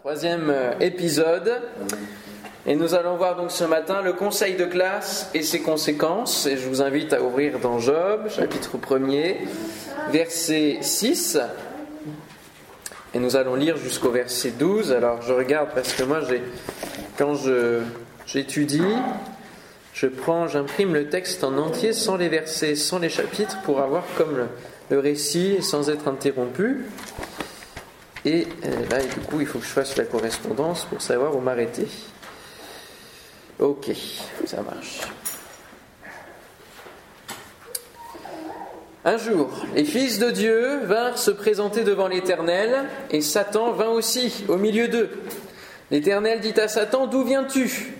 Troisième euh, épisode. Et nous allons voir donc ce matin le conseil de classe et ses conséquences. Et je vous invite à ouvrir dans Job, chapitre 1er, verset 6. Et nous allons lire jusqu'au verset 12. Alors je regarde parce que moi, j'ai, quand je, j'étudie, je prends, j'imprime le texte en entier sans les versets, sans les chapitres pour avoir comme le récit sans être interrompu. Et euh, là, du coup, il faut que je fasse la correspondance pour savoir où m'arrêter. Ok, ça marche. Un jour, les fils de Dieu vinrent se présenter devant l'Éternel, et Satan vint aussi au milieu d'eux. L'Éternel dit à Satan, D'où viens-tu?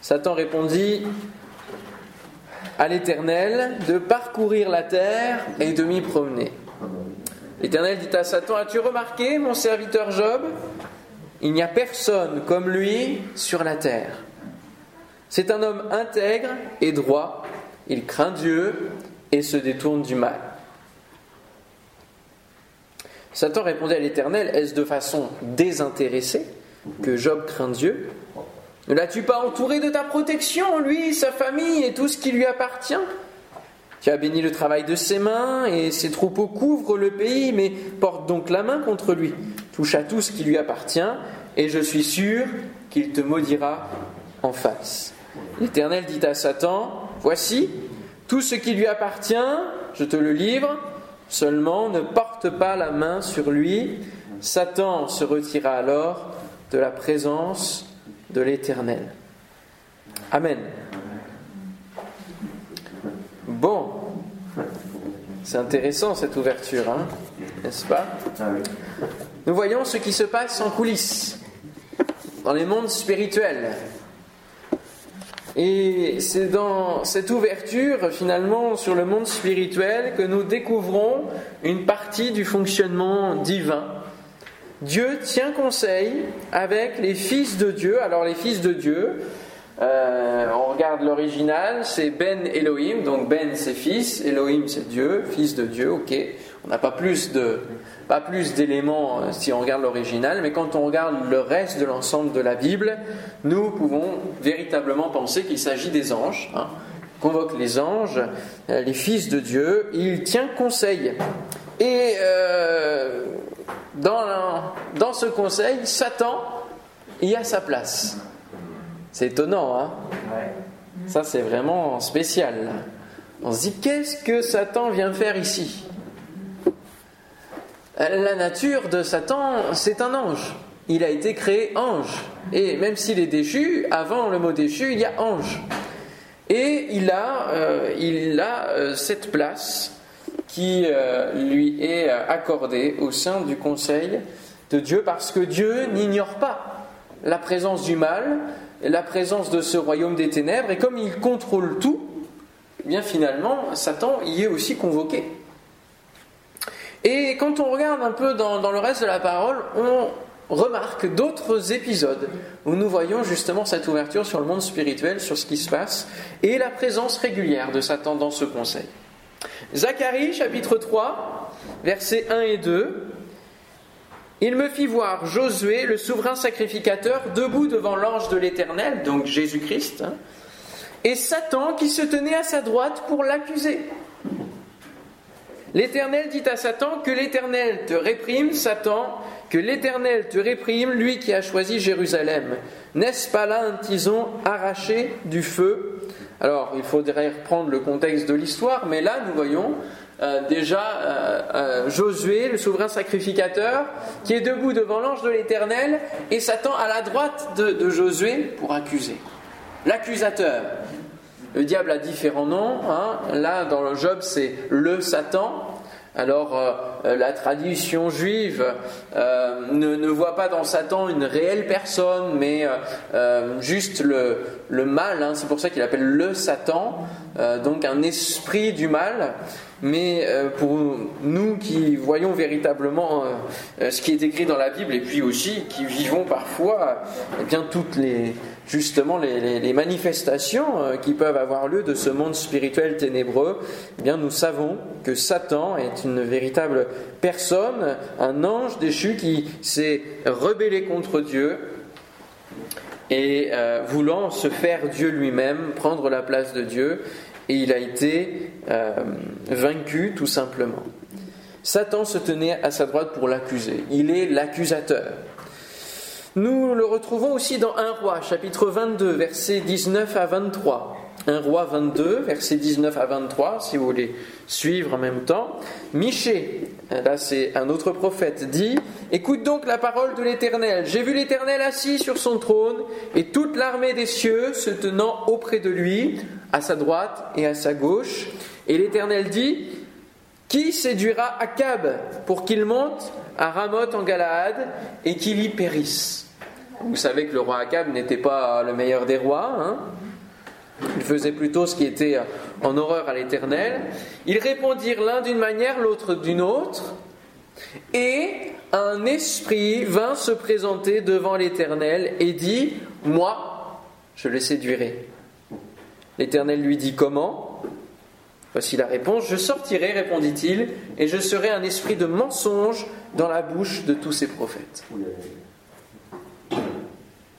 Satan répondit à l'Éternel de parcourir la terre et de m'y promener. L'Éternel dit à Satan, as-tu remarqué, mon serviteur Job? Il n'y a personne comme lui sur la terre. C'est un homme intègre et droit, il craint Dieu et se détourne du mal. Satan répondait à l'Éternel, est-ce de façon désintéressée que Job craint Dieu? Ne l'as-tu pas entouré de ta protection, lui, sa famille et tout ce qui lui appartient? Tu as béni le travail de ses mains, et ses troupeaux couvrent le pays, mais porte donc la main contre lui. Touche à tout ce qui lui appartient, et je suis sûr qu'il te maudira en face. L'Éternel dit à Satan, Voici, tout ce qui lui appartient, je te le livre, seulement ne porte pas la main sur lui. Satan se retira alors de la présence de l'Éternel. Amen. Bon, c'est intéressant cette ouverture, hein, n'est-ce pas Nous voyons ce qui se passe en coulisses, dans les mondes spirituels. Et c'est dans cette ouverture, finalement, sur le monde spirituel, que nous découvrons une partie du fonctionnement divin. Dieu tient conseil avec les fils de Dieu. Alors les fils de Dieu, euh, on regarde l'original, c'est Ben Elohim, donc Ben c'est fils, Elohim c'est Dieu, fils de Dieu, ok. On n'a pas plus de pas plus d'éléments euh, si on regarde l'original, mais quand on regarde le reste de l'ensemble de la Bible, nous pouvons véritablement penser qu'il s'agit des anges. Hein. Convoque les anges, euh, les fils de Dieu, il tient conseil. Et dans, dans ce conseil, Satan y a sa place. C'est étonnant, hein Ça, c'est vraiment spécial. On se dit, qu'est-ce que Satan vient faire ici? La nature de Satan, c'est un ange. Il a été créé ange. Et même s'il est déchu, avant le mot déchu, il y a ange. Et il a, euh, il a euh, cette place qui euh, lui est accordée au sein du conseil de Dieu parce que Dieu n'ignore pas la présence du mal, la présence de ce royaume des ténèbres, et comme il contrôle tout, eh bien finalement, Satan y est aussi convoqué. Et quand on regarde un peu dans, le reste de la parole, on remarque d'autres épisodes où nous voyons justement cette ouverture sur le monde spirituel, sur ce qui se passe, et la présence régulière de Satan dans ce conseil. Zacharie chapitre 3, versets 1 et 2, il me fit voir Josué, le souverain sacrificateur, debout devant l'ange de l'Éternel, donc Jésus-Christ, hein, et Satan qui se tenait à sa droite pour l'accuser. L'Éternel dit à Satan que l'Éternel te réprime, Satan, que l'Éternel te réprime, lui qui a choisi Jérusalem. N'est-ce pas là un tison arraché du feu? Alors, il faudrait reprendre le contexte de l'histoire, mais là, nous voyons euh, déjà euh, euh, Josué, le souverain sacrificateur, qui est debout devant l'ange de l'Éternel et Satan à la droite de, Josué pour accuser. L'accusateur. Le diable a différents noms. Hein. Là, dans le Job, c'est le Satan. Alors, la tradition juive ne, voit pas dans Satan une réelle personne, mais juste le, mal. Hein. C'est pour ça qu'il appelle le Satan, donc un esprit du mal mais euh, pour nous qui voyons véritablement euh, ce qui est écrit dans la Bible et puis aussi qui vivons parfois eh bien toutes les justement les, manifestations euh, qui peuvent avoir lieu de ce monde spirituel ténébreux, eh bien nous savons que Satan est une véritable personne, un ange déchu qui s'est rebellé contre Dieu et euh, voulant se faire Dieu lui-même, prendre la place de Dieu, et il a été euh, vaincu tout simplement. Satan se tenait à sa droite pour l'accuser. Il est l'accusateur. Nous le retrouvons aussi dans 1 roi, chapitre 22, versets 19 à 23. 1 roi 22, versets 19 à 23, si vous voulez suivre en même temps. Michée, là c'est un autre prophète, dit Écoute donc la parole de l'Éternel. J'ai vu l'Éternel assis sur son trône et toute l'armée des cieux se tenant auprès de lui, à sa droite et à sa gauche. Et l'Éternel dit Qui séduira Akab pour qu'il monte à Ramoth en Galaad et qu'il y périsse? Vous savez que le roi Akab n'était pas le meilleur des rois. Hein ils faisaient plutôt ce qui était en horreur à l'Éternel. Ils répondirent l'un d'une manière, l'autre d'une autre. Et un esprit vint se présenter devant l'Éternel et dit, Moi, je le séduirai. L'Éternel lui dit, Comment? Voici la réponse, Je sortirai, répondit-il, et je serai un esprit de mensonge dans la bouche de tous ses prophètes.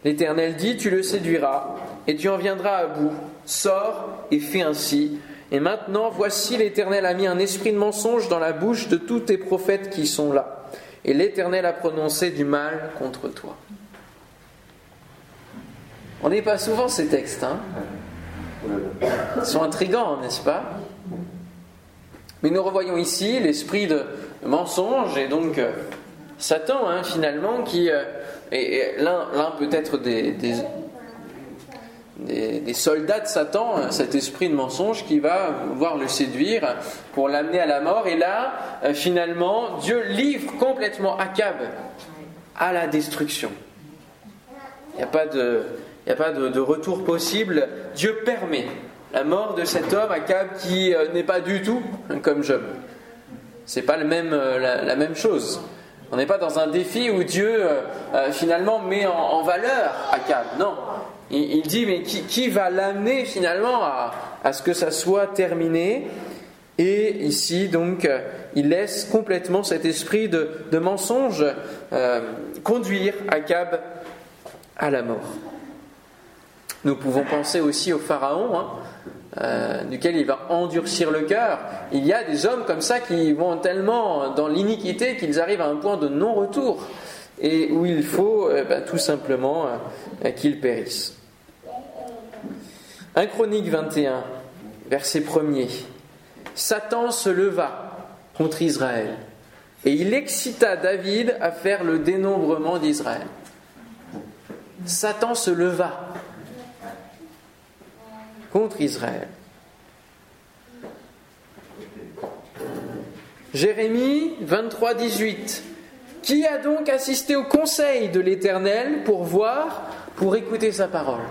L'Éternel dit, Tu le séduiras, et tu en viendras à bout. Sors et fais ainsi. Et maintenant, voici l'Éternel a mis un esprit de mensonge dans la bouche de tous tes prophètes qui sont là. Et l'Éternel a prononcé du mal contre toi. On n'est pas souvent ces textes, hein Ils sont intrigants, n'est-ce pas? Mais nous revoyons ici l'esprit de mensonge et donc euh, Satan, hein, finalement, qui euh, est l'un peut-être des, des, soldats de Satan, hein, cet esprit de mensonge qui va voir le séduire pour l'amener à la mort. Et là, euh, finalement, Dieu livre complètement Akab à la destruction. Il n'y a pas, de, a pas de, retour possible. Dieu permet la mort de cet homme, Akab, qui euh, n'est pas du tout comme Job. C'est pas même, euh, la, même chose. On n'est pas dans un défi où Dieu finalement met en, en valeur Akab. Non, il, dit, mais qui, va l'amener finalement à, ce que ça soit terminé? Et ici, donc, il laisse complètement cet esprit de, mensonge euh, conduire Akab à la mort. Nous pouvons penser aussi au Pharaon, hein, euh, duquel il va endurcir le cœur. Il y a des hommes comme ça qui vont tellement dans l'iniquité qu'ils arrivent à un point de non-retour et où il faut euh, ben, tout simplement qu'ils périssent. 1 Chronique 21, verset 1er. Satan se leva contre Israël et il excita David à faire le dénombrement d'Israël. Satan se leva contre Israël. Jérémie 23, 18. Qui a donc assisté au conseil de l'Éternel pour voir, pour écouter sa parole?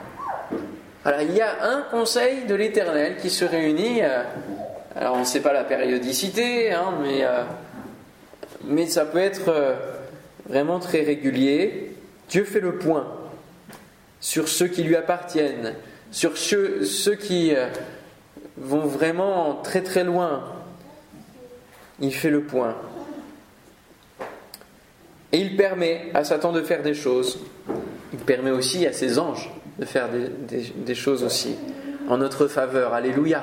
Alors il y a un conseil de l'Éternel qui se réunit. Euh, alors on ne sait pas la périodicité, hein, mais, euh, mais ça peut être euh, vraiment très régulier. Dieu fait le point sur ceux qui lui appartiennent, sur ceux, ceux qui vont vraiment très très loin. Il fait le point. Et il permet à Satan de faire des choses. Il permet aussi à ses anges de faire des, choses aussi en notre faveur. Alléluia.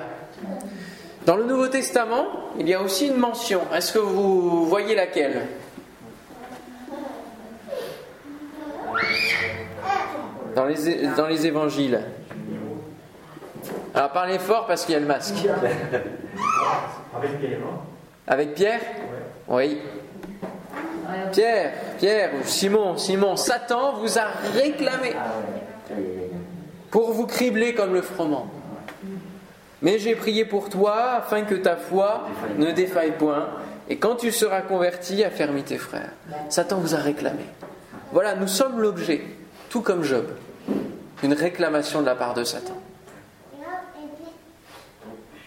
Dans le Nouveau Testament, il y a aussi une mention. Est-ce que vous voyez laquelle? Dans les, dans les évangiles. Alors parlez fort parce qu'il y a le masque. Avec Pierre. Avec Pierre? Oui. Pierre, Pierre Simon, Simon, Satan vous a réclamé pour vous cribler comme le froment. Mais j'ai prié pour toi afin que ta foi ne défaille point, et quand tu seras converti, affermis tes frères. Satan vous a réclamé. Voilà, nous sommes l'objet, tout comme Job, d'une réclamation de la part de Satan.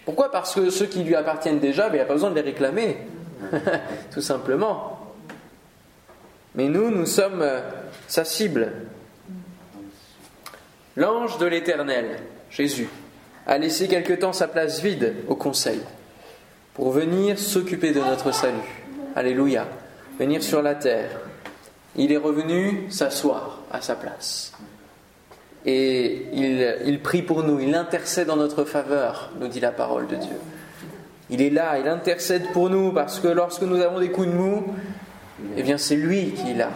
Pourquoi? Parce que ceux qui lui appartiennent déjà, ben, il n'y a pas besoin de les réclamer, tout simplement. Mais nous, nous sommes euh, sa cible. L'ange de l'Éternel, Jésus, a laissé quelque temps sa place vide au conseil pour venir s'occuper de notre salut. Alléluia. Venir sur la terre. Il est revenu s'asseoir à sa place. Et il, il prie pour nous, il intercède en notre faveur, nous dit la parole de Dieu. Il est là, il intercède pour nous parce que lorsque nous avons des coups de mou, eh bien c'est lui qui est là.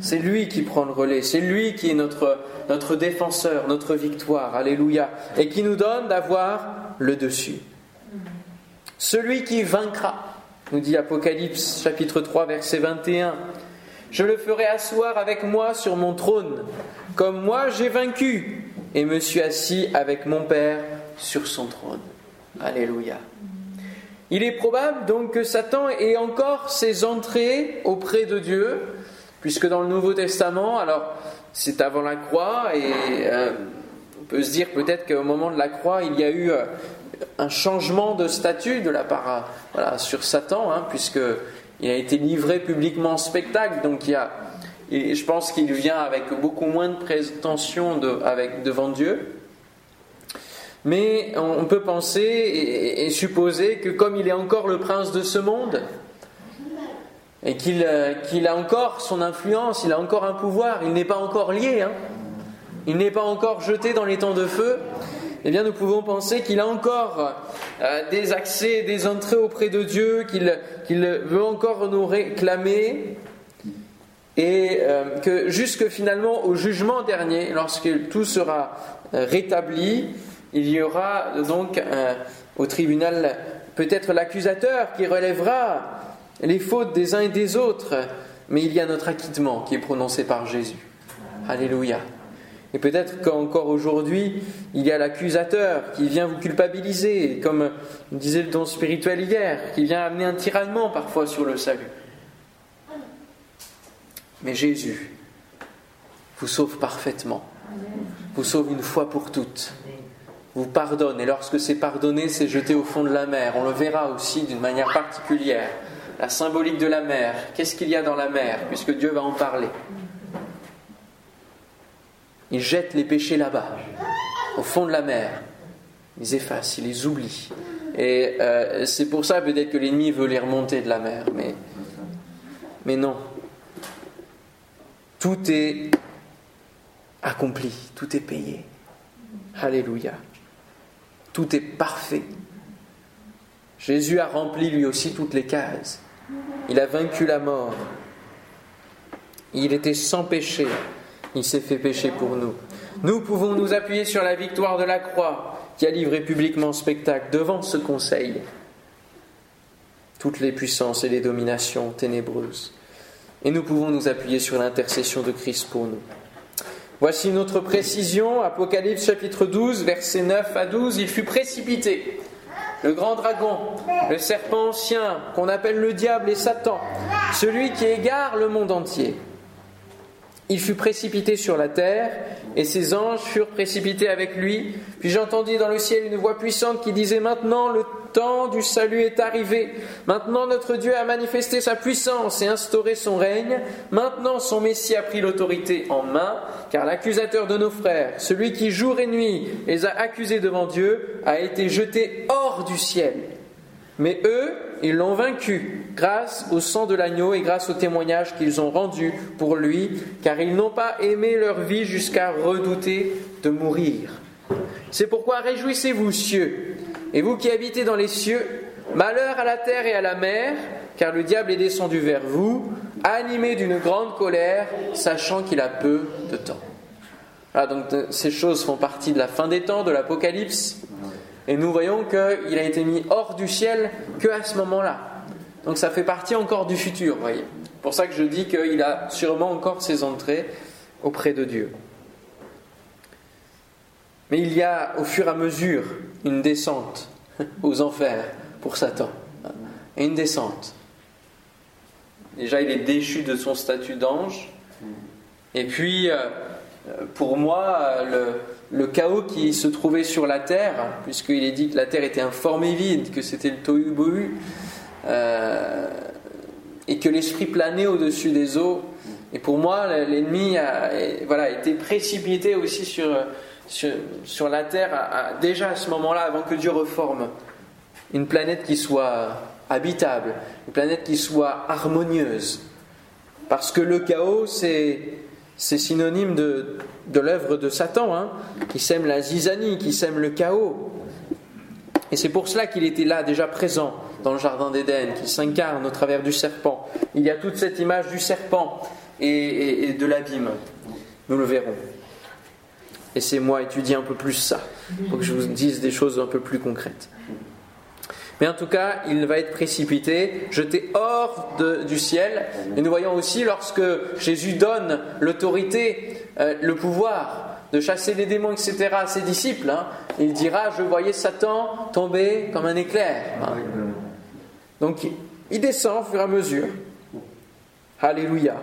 C'est lui qui prend le relais, c'est lui qui est notre, notre défenseur, notre victoire, alléluia, et qui nous donne d'avoir le dessus. Celui qui vaincra, nous dit Apocalypse chapitre 3 verset 21, je le ferai asseoir avec moi sur mon trône, comme moi j'ai vaincu, et me suis assis avec mon Père sur son trône. Alléluia. Il est probable donc que Satan ait encore ses entrées auprès de Dieu, puisque dans le Nouveau Testament, alors c'est avant la croix, et euh, on peut se dire peut-être qu'au moment de la croix, il y a eu euh, un changement de statut de la part voilà, sur Satan, hein, puisque il a été livré publiquement en spectacle, donc il y a, et je pense qu'il vient avec beaucoup moins de prétention de, avec, devant Dieu. Mais on peut penser et, supposer que comme il est encore le prince de ce monde, et euh, qu'il a encore son influence, il a encore un pouvoir, il n'est pas encore lié, hein. il n'est pas encore jeté dans les temps de feu, eh bien nous pouvons penser qu'il a encore euh, des accès, des entrées auprès de Dieu, qu'il veut encore nous réclamer, et euh, que jusque finalement au jugement dernier, lorsque tout sera rétabli, il y aura donc au tribunal peut-être l'accusateur qui relèvera les fautes des uns et des autres, mais il y a notre acquittement qui est prononcé par Jésus. Alléluia. Et peut-être qu'encore aujourd'hui, il y a l'accusateur qui vient vous culpabiliser, comme disait le don spirituel hier, qui vient amener un tyrannement parfois sur le salut. Mais Jésus vous sauve parfaitement, vous sauve une fois pour toutes vous pardonne. Et lorsque c'est pardonné, c'est jeté au fond de la mer. On le verra aussi d'une manière particulière. La symbolique de la mer. Qu'est-ce qu'il y a dans la mer Puisque Dieu va en parler. Il jette les péchés là-bas, au fond de la mer. Il les efface, il les oublie. Et euh, c'est pour ça peut-être que l'ennemi veut les remonter de la mer. Mais, mais non. Tout est accompli, tout est payé. Alléluia. Tout est parfait. Jésus a rempli lui aussi toutes les cases. Il a vaincu la mort. Il était sans péché. Il s'est fait pécher pour nous. Nous pouvons nous appuyer sur la victoire de la croix qui a livré publiquement spectacle devant ce conseil. Toutes les puissances et les dominations ténébreuses. Et nous pouvons nous appuyer sur l'intercession de Christ pour nous. Voici une autre précision, Apocalypse chapitre 12, versets 9 à 12, il fut précipité. Le grand dragon, le serpent ancien, qu'on appelle le diable et Satan, celui qui égare le monde entier. Il fut précipité sur la terre, et ses anges furent précipités avec lui. Puis j'entendis dans le ciel une voix puissante qui disait Maintenant le temps du salut est arrivé. Maintenant notre Dieu a manifesté sa puissance et instauré son règne. Maintenant son Messie a pris l'autorité en main, car l'accusateur de nos frères, celui qui jour et nuit les a accusés devant Dieu, a été jeté hors du ciel. Mais eux, ils l'ont vaincu grâce au sang de l'agneau et grâce au témoignage qu'ils ont rendu pour lui, car ils n'ont pas aimé leur vie jusqu'à redouter de mourir. C'est pourquoi réjouissez-vous, cieux, et vous qui habitez dans les cieux, malheur à la terre et à la mer, car le diable est descendu vers vous, animé d'une grande colère, sachant qu'il a peu de temps. Ah, donc ces choses font partie de la fin des temps, de l'Apocalypse. Et nous voyons qu'il a été mis hors du ciel que à ce moment-là. Donc ça fait partie encore du futur, voyez. Pour ça que je dis qu'il a sûrement encore ses entrées auprès de Dieu. Mais il y a au fur et à mesure une descente aux enfers pour Satan. Et une descente. Déjà, il est déchu de son statut d'ange. Et puis, euh, pour moi, le, chaos qui se trouvait sur la terre, puisqu'il est dit que la terre était informée vide, que c'était le tohu bohu, euh, et que l'esprit planait au-dessus des eaux. Et pour moi, l'ennemi a voilà, été précipité aussi sur, sur, la terre, déjà à ce moment-là, avant que Dieu reforme une planète qui soit habitable, une planète qui soit harmonieuse. Parce que le chaos, c'est, synonyme de, l'œuvre de Satan, hein, qui sème la zizanie, qui sème le chaos. Et c'est pour cela qu'il était là, déjà présent dans le Jardin d'Éden, qui s'incarne au travers du serpent. Il y a toute cette image du serpent et de l'abîme. Nous le verrons. Laissez-moi étudier un peu plus ça, pour que je vous dise des choses un peu plus concrètes. Mais en tout cas, il va être précipité, jeté hors du ciel. Et nous voyons aussi lorsque Jésus donne l'autorité, euh, le pouvoir de chasser les démons, etc. à ses disciples, hein, il dira, je voyais Satan tomber comme un éclair. Donc il descend au fur et à mesure. Alléluia.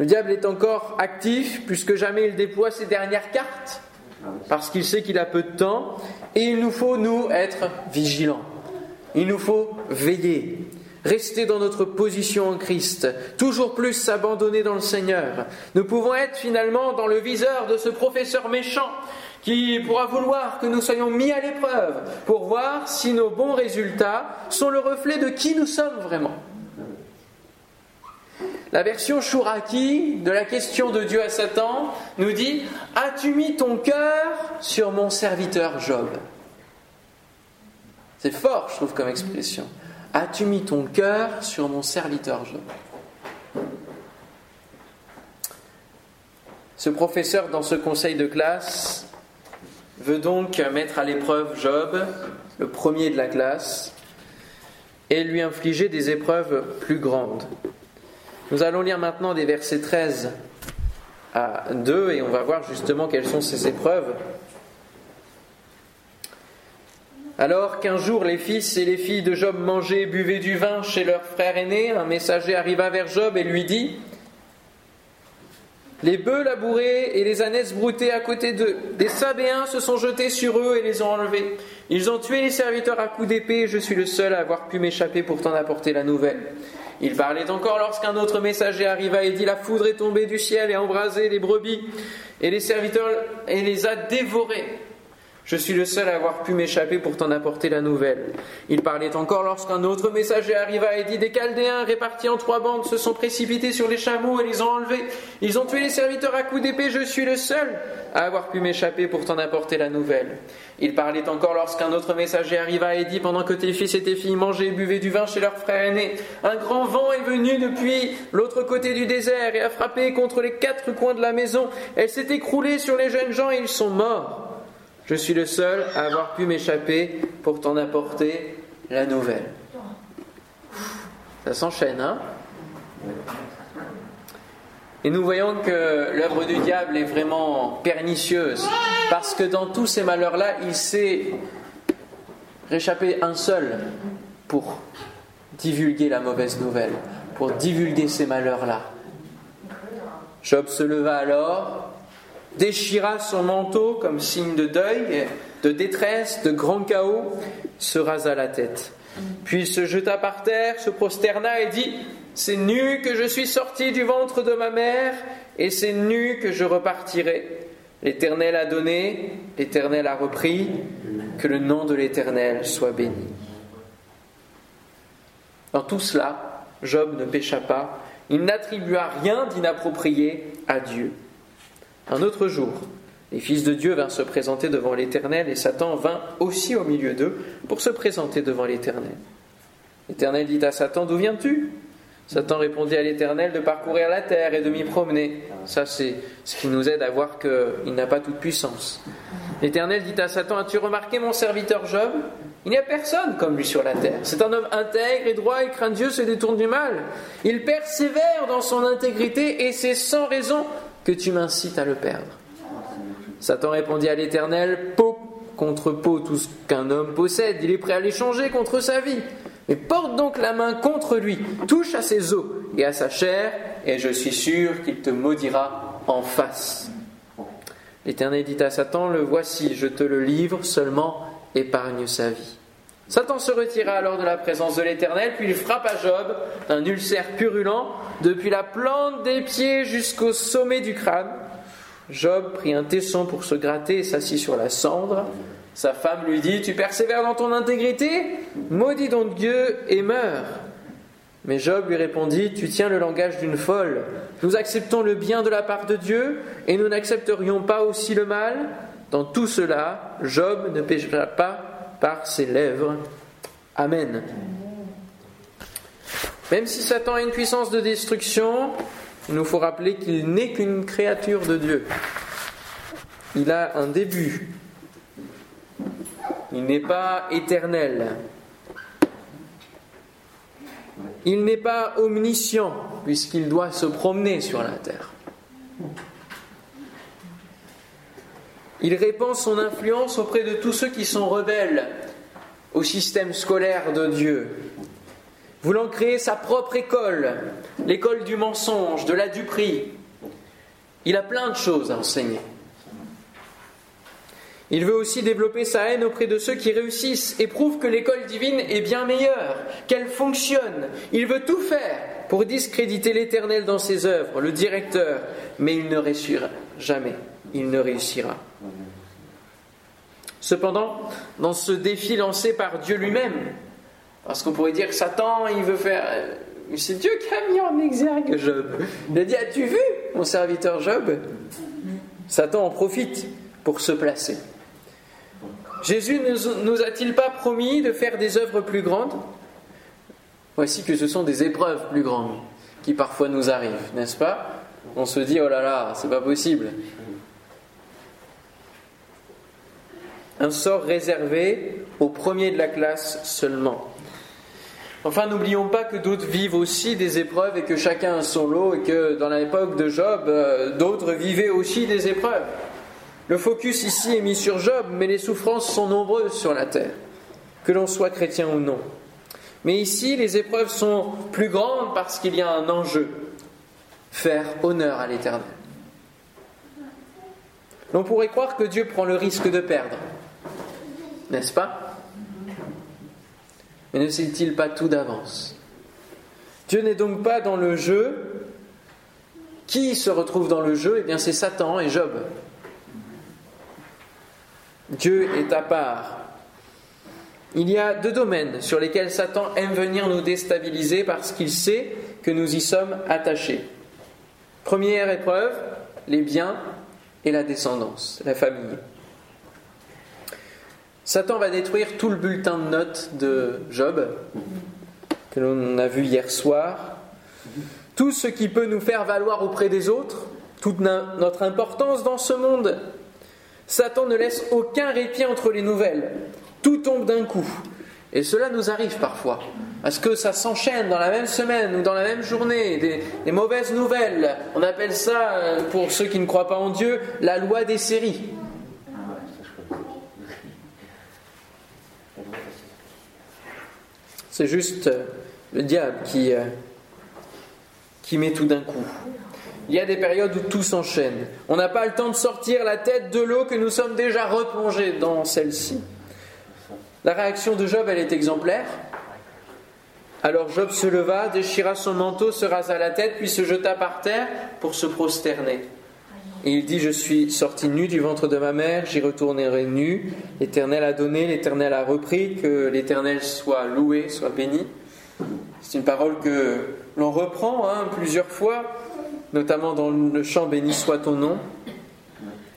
Le diable est encore actif, puisque jamais il déploie ses dernières cartes, parce qu'il sait qu'il a peu de temps, et il nous faut, nous, être vigilants. Il nous faut veiller, rester dans notre position en Christ, toujours plus s'abandonner dans le Seigneur. Nous pouvons être finalement dans le viseur de ce professeur méchant qui pourra vouloir que nous soyons mis à l'épreuve pour voir si nos bons résultats sont le reflet de qui nous sommes vraiment. La version Shuraki de la question de Dieu à Satan nous dit As-tu mis ton cœur sur mon serviteur Job? C'est fort, je trouve, comme expression. As-tu mis ton cœur sur mon serviteur Job? Ce professeur, dans ce conseil de classe, veut donc mettre à l'épreuve Job, le premier de la classe, et lui infliger des épreuves plus grandes. Nous allons lire maintenant des versets 13 à 2 et on va voir justement quelles sont ces épreuves. Alors qu'un jour les fils et les filles de Job mangeaient et buvaient du vin chez leur frère aîné, un messager arriva vers Job et lui dit Les bœufs labourés et les ânesses broutées à côté d'eux, des Sabéens se sont jetés sur eux et les ont enlevés. Ils ont tué les serviteurs à coups d'épée, et je suis le seul à avoir pu m'échapper pour t'en apporter la nouvelle. Il parlait encore lorsqu'un autre messager arriva et dit La foudre est tombée du ciel et a les brebis et les serviteurs et les a dévorés. Je suis le seul à avoir pu m'échapper pour t'en apporter la nouvelle. Il parlait encore lorsqu'un autre messager arriva et dit Des Chaldéens répartis en trois bandes se sont précipités sur les chameaux et les ont enlevés. Ils ont tué les serviteurs à coups d'épée. Je suis le seul à avoir pu m'échapper pour t'en apporter la nouvelle. Il parlait encore lorsqu'un autre messager arriva et dit Pendant que tes fils et tes filles mangeaient et buvaient du vin chez leur frère aîné, un grand vent est venu depuis l'autre côté du désert et a frappé contre les quatre coins de la maison. Elle s'est écroulée sur les jeunes gens et ils sont morts. Je suis le seul à avoir pu m'échapper pour t'en apporter la nouvelle. Ça s'enchaîne, hein? Et nous voyons que l'œuvre du diable est vraiment pernicieuse, parce que dans tous ces malheurs-là, il s'est réchappé un seul pour divulguer la mauvaise nouvelle, pour divulguer ces malheurs-là. Job se leva alors déchira son manteau comme signe de deuil, de détresse, de grand chaos, se rasa la tête. Puis il se jeta par terre, se prosterna et dit C'est nu que je suis sorti du ventre de ma mère, et c'est nu que je repartirai. L'Éternel a donné, l'Éternel a repris, que le nom de l'Éternel soit béni. Dans tout cela, Job ne pécha pas, il n'attribua rien d'inapproprié à Dieu. Un autre jour, les fils de Dieu vinrent se présenter devant l'Éternel et Satan vint aussi au milieu d'eux pour se présenter devant l'Éternel. L'Éternel dit à Satan, D'où viens-tu? Satan répondit à l'Éternel de parcourir la terre et de m'y promener. Ça, c'est ce qui nous aide à voir qu'il n'a pas toute puissance. L'Éternel dit à Satan, As-tu remarqué mon serviteur Job? Il n'y a personne comme lui sur la terre. C'est un homme intègre et droit et craint Dieu se détourne du mal. Il persévère dans son intégrité et c'est sans raison que tu m'incites à le perdre. Satan répondit à l'Éternel, peau contre peau, tout ce qu'un homme possède, il est prêt à l'échanger contre sa vie. Mais porte donc la main contre lui, touche à ses os et à sa chair, et je suis sûr qu'il te maudira en face. L'Éternel dit à Satan, le voici, je te le livre, seulement épargne sa vie. Satan se retira alors de la présence de l'Éternel, puis il frappa Job d'un ulcère purulent depuis la plante des pieds jusqu'au sommet du crâne. Job prit un tesson pour se gratter et s'assit sur la cendre. Sa femme lui dit Tu persévères dans ton intégrité Maudis donc Dieu et meurs. Mais Job lui répondit Tu tiens le langage d'une folle. Nous acceptons le bien de la part de Dieu et nous n'accepterions pas aussi le mal. Dans tout cela, Job ne péchera pas par ses lèvres. Amen. Même si Satan a une puissance de destruction, il nous faut rappeler qu'il n'est qu'une créature de Dieu. Il a un début. Il n'est pas éternel. Il n'est pas omniscient puisqu'il doit se promener sur la terre. Il répand son influence auprès de tous ceux qui sont rebelles au système scolaire de Dieu, voulant créer sa propre école, l'école du mensonge, de la duperie. Il a plein de choses à enseigner. Il veut aussi développer sa haine auprès de ceux qui réussissent et prouvent que l'école divine est bien meilleure, qu'elle fonctionne. Il veut tout faire pour discréditer l'Éternel dans ses œuvres, le directeur, mais il ne réussira jamais. Il ne réussira. Cependant, dans ce défi lancé par Dieu lui-même, parce qu'on pourrait dire Satan, il veut faire. C'est Dieu qui a mis en exergue Job. Il a dit As-tu vu mon serviteur Job? Satan en profite pour se placer. Jésus ne nous a-t-il pas promis de faire des œuvres plus grandes? Voici que ce sont des épreuves plus grandes qui parfois nous arrivent, n'est-ce pas? On se dit Oh là là, c'est pas possible. Un sort réservé aux premiers de la classe seulement. Enfin, n'oublions pas que d'autres vivent aussi des épreuves et que chacun a son lot et que dans l'époque de Job, euh, d'autres vivaient aussi des épreuves. Le focus ici est mis sur Job, mais les souffrances sont nombreuses sur la terre, que l'on soit chrétien ou non. Mais ici, les épreuves sont plus grandes parce qu'il y a un enjeu, faire honneur à l'Éternel. L'on pourrait croire que Dieu prend le risque de perdre n'est-ce pas Mais ne sait-il pas tout d'avance Dieu n'est donc pas dans le jeu. Qui se retrouve dans le jeu? Eh bien, c'est Satan et Job. Dieu est à part. Il y a deux domaines sur lesquels Satan aime venir nous déstabiliser parce qu'il sait que nous y sommes attachés. Première épreuve, les biens et la descendance, la famille. Satan va détruire tout le bulletin de notes de Job, que l'on a vu hier soir, tout ce qui peut nous faire valoir auprès des autres, toute notre importance dans ce monde. Satan ne laisse aucun répit entre les nouvelles. Tout tombe d'un coup. Et cela nous arrive parfois. Parce que ça s'enchaîne dans la même semaine ou dans la même journée, des, des, mauvaises nouvelles. On appelle ça, euh, pour ceux qui ne croient pas en Dieu, la loi des séries. C'est juste euh, le diable qui, euh, qui met tout d'un coup. Il y a des périodes où tout s'enchaîne. On n'a pas le temps de sortir la tête de l'eau que nous sommes déjà replongés dans celle-ci. La réaction de Job, elle est exemplaire. Alors Job se leva, déchira son manteau, se rasa la tête, puis se jeta par terre pour se prosterner. Et il dit, je suis sorti nu du ventre de ma mère, j'y retournerai nu. L'Éternel a donné, l'Éternel a repris, que l'Éternel soit loué, soit béni. C'est une parole que l'on reprend hein, plusieurs fois, notamment dans le chant Béni soit ton nom,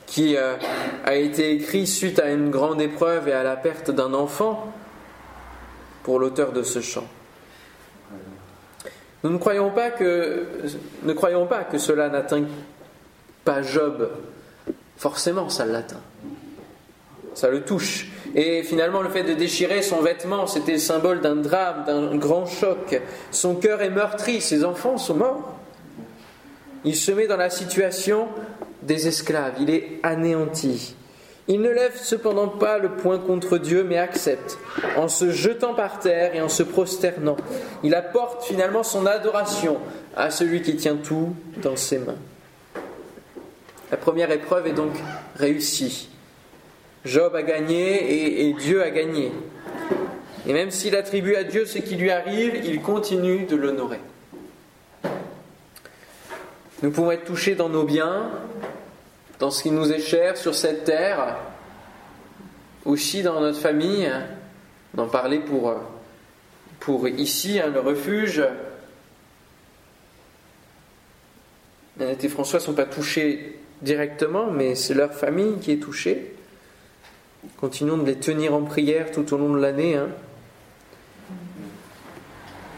qui euh, a été écrit suite à une grande épreuve et à la perte d'un enfant pour l'auteur de ce chant. Nous ne croyons pas que, ne croyons pas que cela n'atteint pas Job, forcément ça l'atteint. Ça le touche. Et finalement, le fait de déchirer son vêtement, c'était le symbole d'un drame, d'un grand choc. Son cœur est meurtri, ses enfants sont morts. Il se met dans la situation des esclaves, il est anéanti. Il ne lève cependant pas le poing contre Dieu, mais accepte, en se jetant par terre et en se prosternant. Il apporte finalement son adoration à celui qui tient tout dans ses mains. La première épreuve est donc réussie. Job a gagné et, Dieu a gagné. Et même s'il attribue à Dieu ce qui lui arrive, il continue de l'honorer. Nous pouvons être touchés dans nos biens, dans ce qui nous est cher sur cette terre, aussi dans notre famille. On en parlait pour, ici, hein, le refuge. Annette et François ne sont pas touchés directement, mais c'est leur famille qui est touchée. Continuons de les tenir en prière tout au long de l'année. Hein.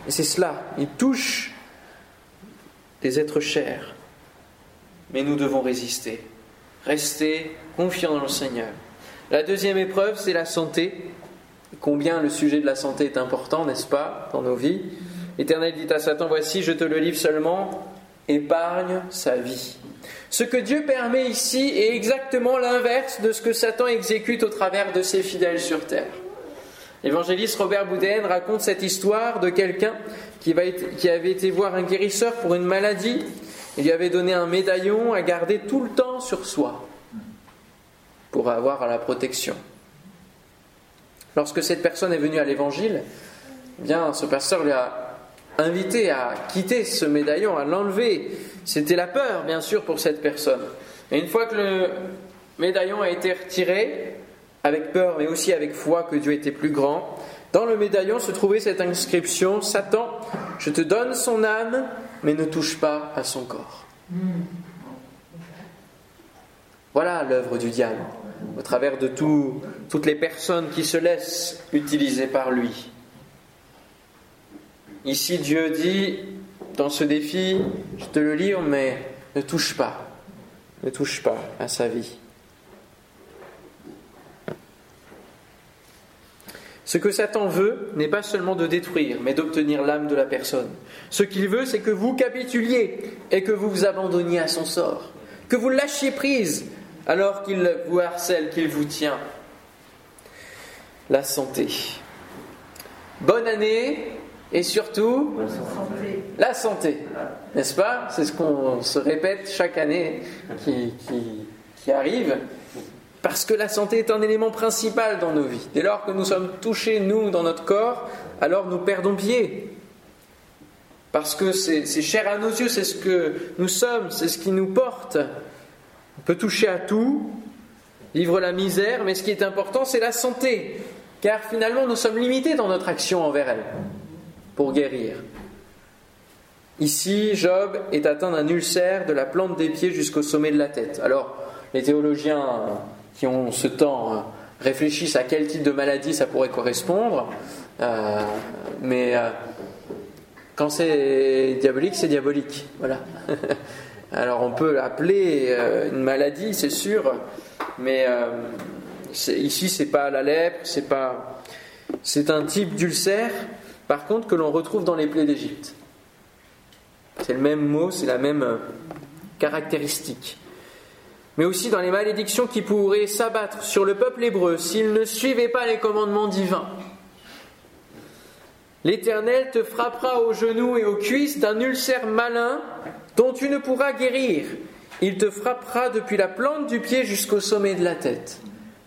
Et c'est cela, ils touchent des êtres chers. Mais nous devons résister, rester confiants dans le Seigneur. La deuxième épreuve, c'est la santé. Combien le sujet de la santé est important, n'est-ce pas, dans nos vies? L'Éternel dit à Satan, voici, je te le livre seulement, épargne sa vie. Ce que Dieu permet ici est exactement l'inverse de ce que Satan exécute au travers de ses fidèles sur terre. L'évangéliste Robert Boudin raconte cette histoire de quelqu'un qui, avait été voir un guérisseur pour une maladie. Il lui avait donné un médaillon à garder tout le temps sur soi pour avoir la protection. Lorsque cette personne est venue à l'évangile, eh bien, ce pasteur lui a invité à quitter ce médaillon, à l'enlever. C'était la peur, bien sûr, pour cette personne. Et une fois que le médaillon a été retiré, avec peur mais aussi avec foi que Dieu était plus grand. Dans le médaillon se trouvait cette inscription Satan, je te donne son âme, mais ne touche pas à son corps. Voilà l'œuvre du diable, au travers de toutes les personnes qui se laissent utiliser par lui. Ici, Dieu dit, dans ce défi, je te le livre, mais ne touche pas, ne touche pas à sa vie. Ce que Satan veut n'est pas seulement de détruire, mais d'obtenir l'âme de la personne. Ce qu'il veut, c'est que vous capituliez et que vous vous abandonniez à son sort, que vous lâchiez prise alors qu'il vous harcèle, qu'il vous tient. La santé. Bonne année et surtout la santé, n'est-ce pas? C'est ce qu'on se répète chaque année qui, qui arrive. Parce que la santé est un élément principal dans nos vies. Dès lors que nous sommes touchés, nous, dans notre corps, alors nous perdons pied. Parce que c'est cher à nos yeux, c'est ce que nous sommes, c'est ce qui nous porte. On peut toucher à tout, vivre la misère, mais ce qui est important, c'est la santé. Car finalement, nous sommes limités dans notre action envers elle pour guérir. Ici, Job est atteint d'un ulcère de la plante des pieds jusqu'au sommet de la tête. Alors, les théologiens qui ont ce temps euh, réfléchissent à quel type de maladie ça pourrait correspondre. Euh, mais euh, quand c'est diabolique, c'est diabolique. Voilà. Alors on peut l'appeler une maladie, c'est sûr, mais ici c'est pas la lèpre, c'est pas, c'est un type d'ulcère. Par contre, que l'on retrouve dans les plaies d'Égypte. C'est le même mot, c'est la même caractéristique mais aussi dans les malédictions qui pourraient s'abattre sur le peuple hébreu s'il ne suivait pas les commandements divins. L'Éternel te frappera aux genoux et aux cuisses d'un ulcère malin dont tu ne pourras guérir. Il te frappera depuis la plante du pied jusqu'au sommet de la tête.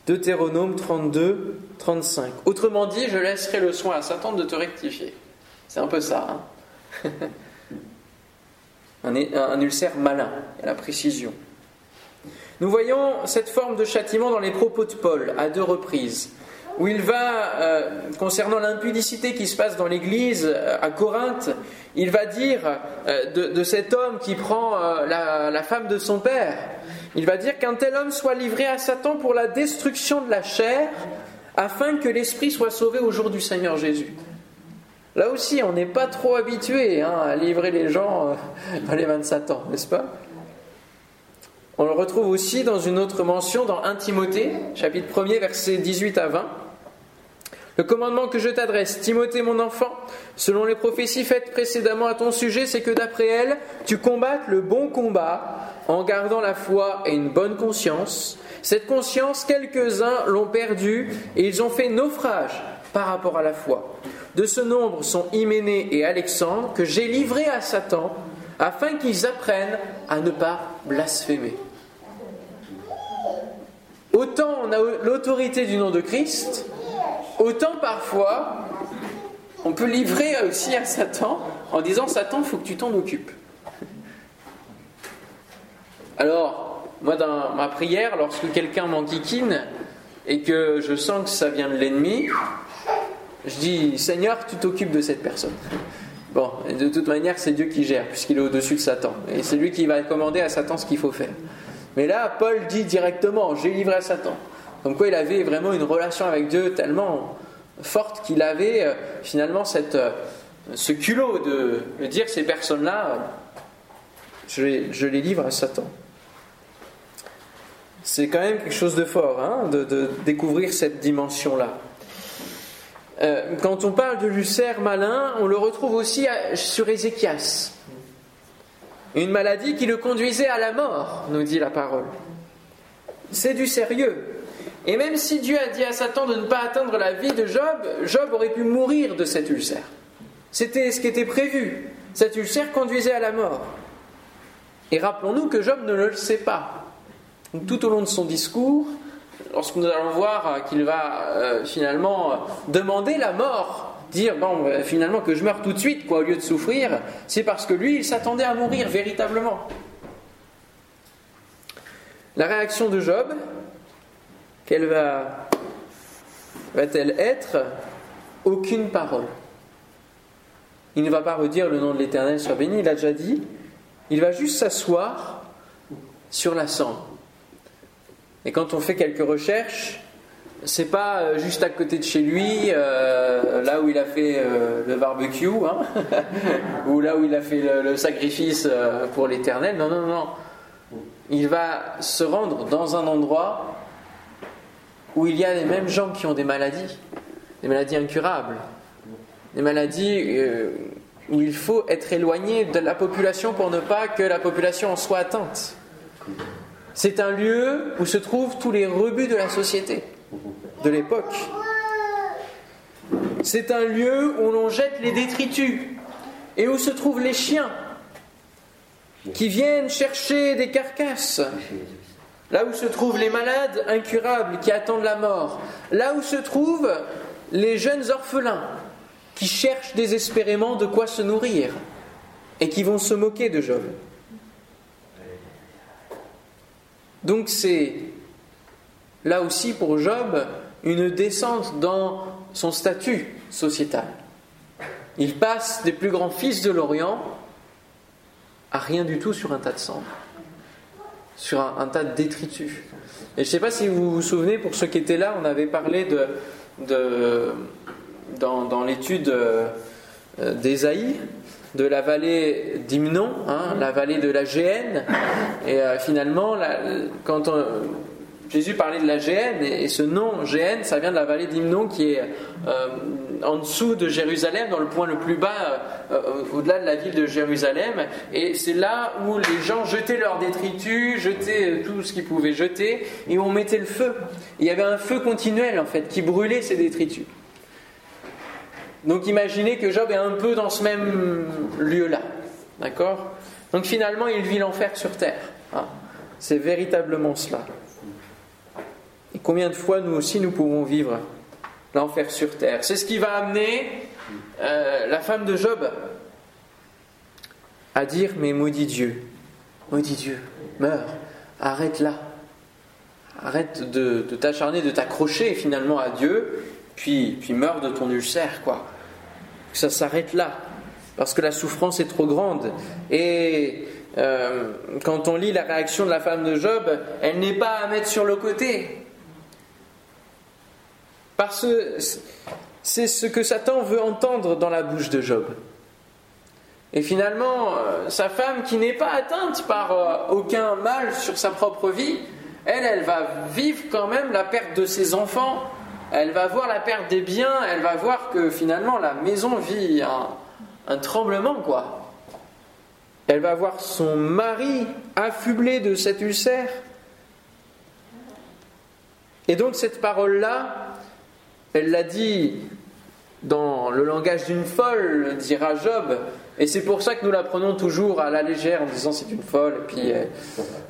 Deutéronome 32, 35. Autrement dit, je laisserai le soin à Satan de te rectifier. C'est un peu ça. Hein un, ulcère malin, à la précision. Nous voyons cette forme de châtiment dans les propos de Paul à deux reprises, où il va, euh, concernant l'impudicité qui se passe dans l'Église euh, à Corinthe, il va dire euh, de, cet homme qui prend la, la, femme de son père, il va dire qu'un tel homme soit livré à Satan pour la destruction de la chair, afin que l'esprit soit sauvé au jour du Seigneur Jésus. Là aussi, on n'est pas trop habitué hein, à livrer les gens dans les mains de Satan, n'est-ce pas? On le retrouve aussi dans une autre mention dans 1 Timothée, chapitre 1er, versets 18 à 20. Le commandement que je t'adresse, Timothée mon enfant, selon les prophéties faites précédemment à ton sujet, c'est que d'après elles, tu combattes le bon combat en gardant la foi et une bonne conscience. Cette conscience, quelques-uns l'ont perdue et ils ont fait naufrage par rapport à la foi. De ce nombre sont Hyménée et Alexandre que j'ai livrés à Satan afin qu'ils apprennent à ne pas blasphémer. Autant on a l'autorité du nom de Christ, autant parfois on peut livrer aussi à Satan en disant Satan, faut que tu t'en occupes. Alors, moi dans ma prière, lorsque quelqu'un m'enquiquine et que je sens que ça vient de l'ennemi, je dis Seigneur, tu t'occupes de cette personne. Bon, de toute manière, c'est Dieu qui gère, puisqu'il est au-dessus de Satan. Et c'est lui qui va commander à Satan ce qu'il faut faire. Mais là, Paul dit directement J'ai livré à Satan. Comme quoi, il avait vraiment une relation avec Dieu tellement forte qu'il avait euh, finalement cette, euh, ce culot de, dire ces personnes-là, je, les livre à Satan. C'est quand même quelque chose de fort hein, de, découvrir cette dimension-là. Euh, quand on parle de l'ulcère malin, on le retrouve aussi sur Ézéchias. Une maladie qui le conduisait à la mort, nous dit la parole. C'est du sérieux. Et même si Dieu a dit à Satan de ne pas atteindre la vie de Job, Job aurait pu mourir de cet ulcère. C'était ce qui était prévu. Cet ulcère conduisait à la mort. Et rappelons-nous que Job ne le sait pas. tout au long de son discours, lorsque nous allons voir qu'il va euh, finalement demander la mort, dire bon, euh, finalement que je meurs tout de suite, quoi, au lieu de souffrir, c'est parce que lui, il s'attendait à mourir véritablement. La réaction de Job, quelle va, va-t-elle être Aucune parole. Il ne va pas redire le nom de l'Éternel soit béni, il a déjà dit. Il va juste s'asseoir sur la cendre. Et quand on fait quelques recherches, c'est pas euh, juste à côté de chez lui, euh, là où il a fait euh, le barbecue, hein, ou là où il a fait le, sacrifice pour l'Éternel. Non, non, non. Il va se rendre dans un endroit où il y a les mêmes gens qui ont des maladies, des maladies incurables, des maladies où il faut être éloigné de la population pour ne pas que la population en soit atteinte. C'est un lieu où se trouvent tous les rebuts de la société, de l'époque. C'est un lieu où l'on jette les détritus et où se trouvent les chiens qui viennent chercher des carcasses. Là où se trouvent les malades incurables qui attendent la mort. Là où se trouvent les jeunes orphelins qui cherchent désespérément de quoi se nourrir et qui vont se moquer de Job. Donc c'est là aussi pour Job une descente dans son statut sociétal. Il passe des plus grands fils de l'Orient à rien du tout sur un tas de cendres, sur un, tas de détritus. Et je ne sais pas si vous vous souvenez, pour ceux qui étaient là, on avait parlé de, dans, l'étude euh, d'Ésaïe, de la vallée d'Hymnon, hein, la vallée de la Géhenne. Et euh, finalement, quand Jésus parlait de la Géhenne, et, ce nom Géhenne, ça vient de la vallée d'Hymnon qui est euh, en dessous de Jérusalem, dans le point le plus bas, euh, au-delà de la ville de Jérusalem. Et c'est là où les gens jetaient leurs détritus, jetaient tout ce qu'ils pouvaient jeter, et on mettait le feu. Il y avait un feu continuel, en fait, qui brûlait ces détritus. Donc imaginez que Job est un peu dans ce même lieu-là. D'accord? Donc finalement, il vit l'enfer sur terre. Hein. C'est véritablement cela. Combien de fois nous aussi nous pouvons vivre l'enfer sur terre? C'est ce qui va amener euh, la femme de Job à dire Mais maudit Dieu, maudit Dieu, meurs, arrête là. Arrête de, t'acharner, de t'accrocher finalement à Dieu puis, puis meurt de ton ulcère, quoi. Ça s'arrête là, parce que la souffrance est trop grande. Et euh, quand on lit la réaction de la femme de Job, elle n'est pas à mettre sur le côté. Parce que c'est ce que Satan veut entendre dans la bouche de Job. Et finalement, euh, sa femme qui n'est pas atteinte par euh, aucun mal sur sa propre vie, elle, elle va vivre quand même la perte de ses enfants, elle va voir la perte des biens, elle va voir que finalement la maison vit un, tremblement, quoi. Elle va voir son mari affublé de cet ulcère. Et donc cette parole-là, elle l'a dit dans le langage d'une folle, dira Job, et c'est pour ça que nous la prenons toujours à la légère en disant c'est une folle, et puis euh,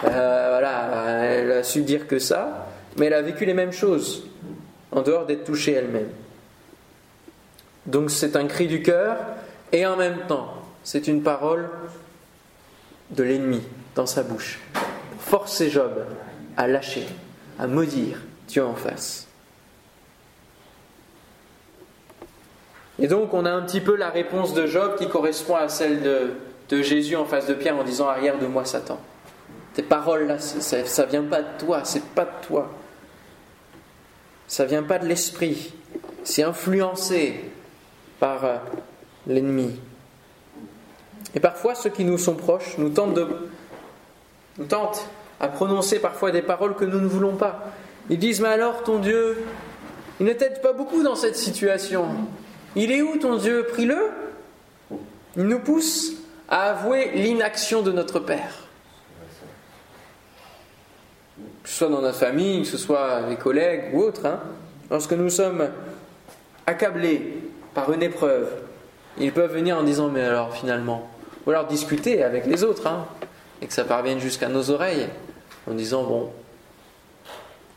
euh, voilà, elle a su dire que ça, mais elle a vécu les mêmes choses en dehors d'être touchée elle-même. Donc c'est un cri du cœur et en même temps c'est une parole de l'ennemi dans sa bouche. forcer Job à lâcher, à maudire Dieu en face. Et donc on a un petit peu la réponse de Job qui correspond à celle de, Jésus en face de Pierre en disant Arrière de moi Satan. Tes paroles là, ça, vient pas de toi, c'est pas de toi. Ça vient pas de l'esprit. C'est influencé par euh, l'ennemi. Et parfois, ceux qui nous sont proches nous tentent, nous tentent à prononcer parfois des paroles que nous ne voulons pas. Ils disent Mais alors, ton Dieu, il ne t'aide pas beaucoup dans cette situation. Il est où ton Dieu Prie-le. Il nous pousse à avouer l'inaction de notre Père. Que ce soit dans notre famille, que ce soit avec collègues ou autres. Hein. Lorsque nous sommes accablés par une épreuve, ils peuvent venir en disant Mais alors finalement, ou alors discuter avec les autres, hein, et que ça parvienne jusqu'à nos oreilles, en disant Bon,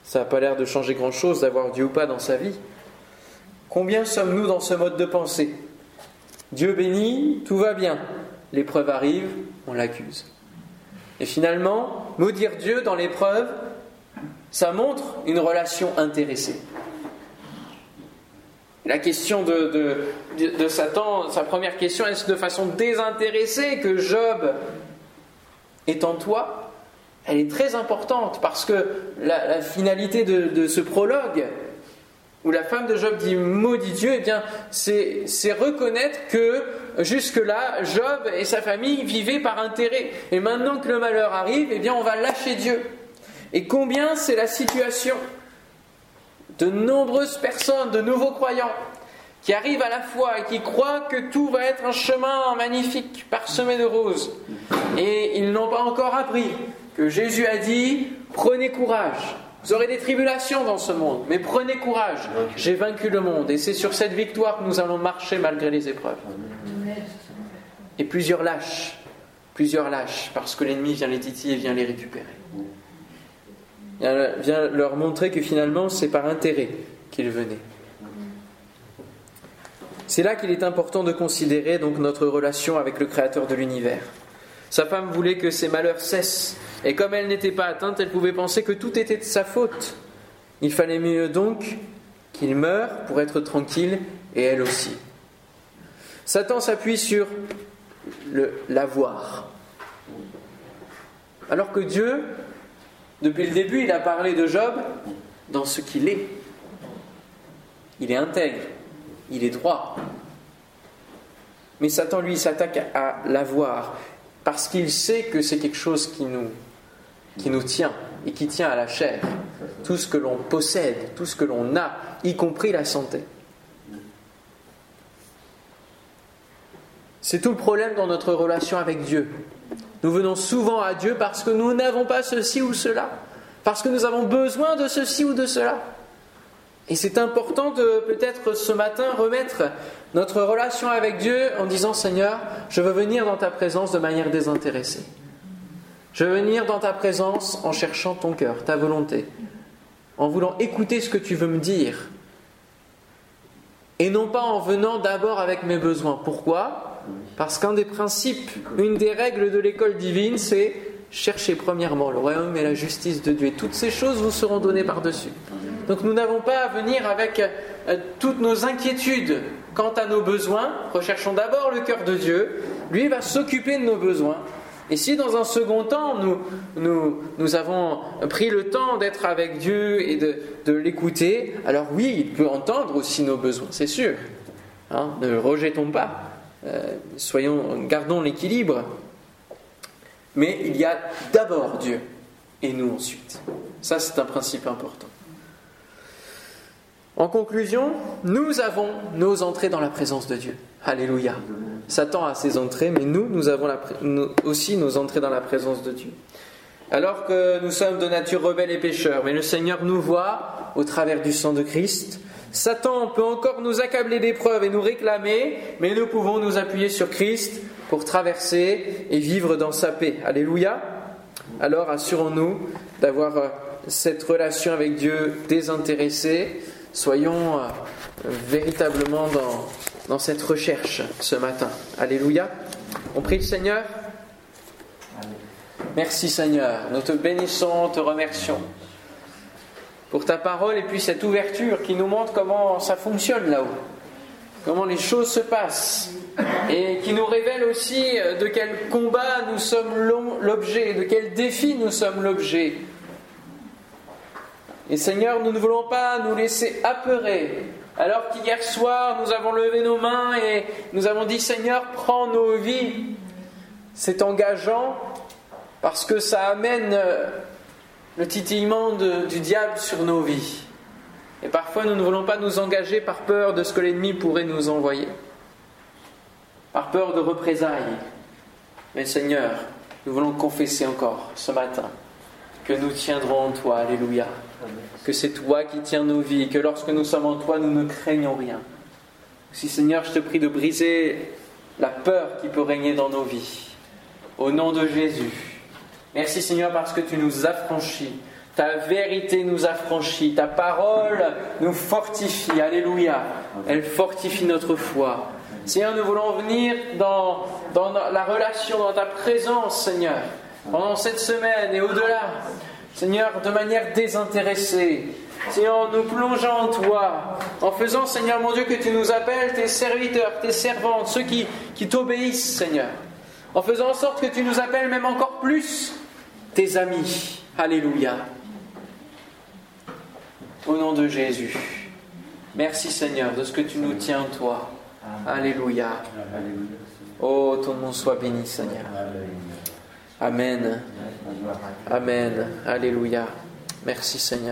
ça n'a pas l'air de changer grand-chose d'avoir Dieu ou pas dans sa vie. Combien sommes-nous dans ce mode de pensée? Dieu béni, tout va bien. L'épreuve arrive, on l'accuse. Et finalement, maudire Dieu dans l'épreuve, ça montre une relation intéressée. La question de, Satan, sa première question, est-ce de façon désintéressée que Job est en toi? Elle est très importante parce que la, finalité de, ce prologue, où la femme de Job dit maudit Dieu, eh bien, c'est reconnaître que jusque-là, Job et sa famille vivaient par intérêt. Et maintenant que le malheur arrive, eh bien, on va lâcher Dieu. Et combien c'est la situation de nombreuses personnes, de nouveaux croyants, qui arrivent à la foi et qui croient que tout va être un chemin magnifique, parsemé de roses. Et ils n'ont pas encore appris que Jésus a dit, prenez courage. Vous aurez des tribulations dans ce monde, mais prenez courage. J'ai vaincu le monde et c'est sur cette victoire que nous allons marcher malgré les épreuves. Et plusieurs lâchent, plusieurs lâchent parce que l'ennemi vient les titiller et vient les récupérer vient leur montrer que finalement c'est par intérêt qu'ils venaient. C'est là qu'il est important de considérer donc notre relation avec le Créateur de l'univers. Sa femme voulait que ses malheurs cessent, et comme elle n'était pas atteinte, elle pouvait penser que tout était de sa faute. Il fallait mieux donc qu'il meure pour être tranquille, et elle aussi. Satan s'appuie sur l'avoir. Alors que Dieu depuis le début, il a parlé de Job dans ce qu'il est. Il est intègre, il est droit. Mais Satan, lui, s'attaque à l'avoir parce qu'il sait que c'est quelque chose qui nous, qui nous tient et qui tient à la chair. Tout ce que l'on possède, tout ce que l'on a, y compris la santé. C'est tout le problème dans notre relation avec Dieu. Nous venons souvent à Dieu parce que nous n'avons pas ceci ou cela, parce que nous avons besoin de ceci ou de cela. Et c'est important de peut-être ce matin remettre notre relation avec Dieu en disant Seigneur, je veux venir dans ta présence de manière désintéressée. Je veux venir dans ta présence en cherchant ton cœur, ta volonté, en voulant écouter ce que tu veux me dire. Et non pas en venant d'abord avec mes besoins. Pourquoi? Parce qu'un des principes, une des règles de l'école divine, c'est chercher premièrement le royaume et la justice de Dieu. Toutes ces choses vous seront données par-dessus. Donc nous n'avons pas à venir avec euh, toutes nos inquiétudes quant à nos besoins. Recherchons d'abord le cœur de Dieu. Lui va s'occuper de nos besoins. Et si dans un second temps, nous, avons pris le temps d'être avec Dieu et de, de l'écouter, alors oui, il peut entendre aussi nos besoins, c'est sûr. Hein, ne le rejetons pas. Euh, soyons, gardons l'équilibre. Mais il y a d'abord Dieu et nous ensuite. Ça, c'est un principe important. En conclusion, nous avons nos entrées dans la présence de Dieu. Alléluia. Satan a ses entrées, mais nous, nous avons aussi nos entrées dans la présence de Dieu. Alors que nous sommes de nature rebelle et pécheurs, mais le Seigneur nous voit au travers du sang de Christ, Satan peut encore nous accabler d'épreuves et nous réclamer, mais nous pouvons nous appuyer sur Christ pour traverser et vivre dans sa paix. Alléluia. Alors assurons-nous d'avoir euh, cette relation avec Dieu désintéressée. Soyons euh, véritablement dans, dans cette recherche ce matin. Alléluia. On prie le Seigneur. Merci Seigneur, nous te bénissons, te remercions pour ta parole et puis cette ouverture qui nous montre comment ça fonctionne là-haut, comment les choses se passent et qui nous révèle aussi de quel combat nous sommes l'objet, de quel défi nous sommes l'objet. Et Seigneur, nous ne voulons pas nous laisser apeurer alors qu'hier soir nous avons levé nos mains et nous avons dit Seigneur, prends nos vies. C'est engageant parce que ça amène le titillement du diable sur nos vies. Et parfois nous ne voulons pas nous engager par peur de ce que l'ennemi pourrait nous envoyer, par peur de représailles. Mais Seigneur, nous voulons confesser encore ce matin que nous tiendrons en toi. Alléluia. Que c'est toi qui tiens nos vies, que lorsque nous sommes en toi, nous ne craignons rien. Si Seigneur, je te prie de briser la peur qui peut régner dans nos vies. Au nom de Jésus. Merci Seigneur parce que tu nous affranchis. Ta vérité nous affranchit. Ta parole nous fortifie. Alléluia. Elle fortifie notre foi. Seigneur, nous voulons venir dans, dans la relation, dans ta présence, Seigneur, pendant cette semaine et au-delà. Seigneur, de manière désintéressée. Seigneur, en nous plongeant en toi, en faisant, Seigneur mon Dieu, que tu nous appelles tes serviteurs, tes servantes, ceux qui, qui t'obéissent, Seigneur. En faisant en sorte que tu nous appelles même encore plus tes amis. Alléluia. Au nom de Jésus. Merci Seigneur de ce que tu nous tiens, toi. Alléluia. Oh, ton nom soit béni, Seigneur. Amen. Amen. Alléluia. Merci Seigneur.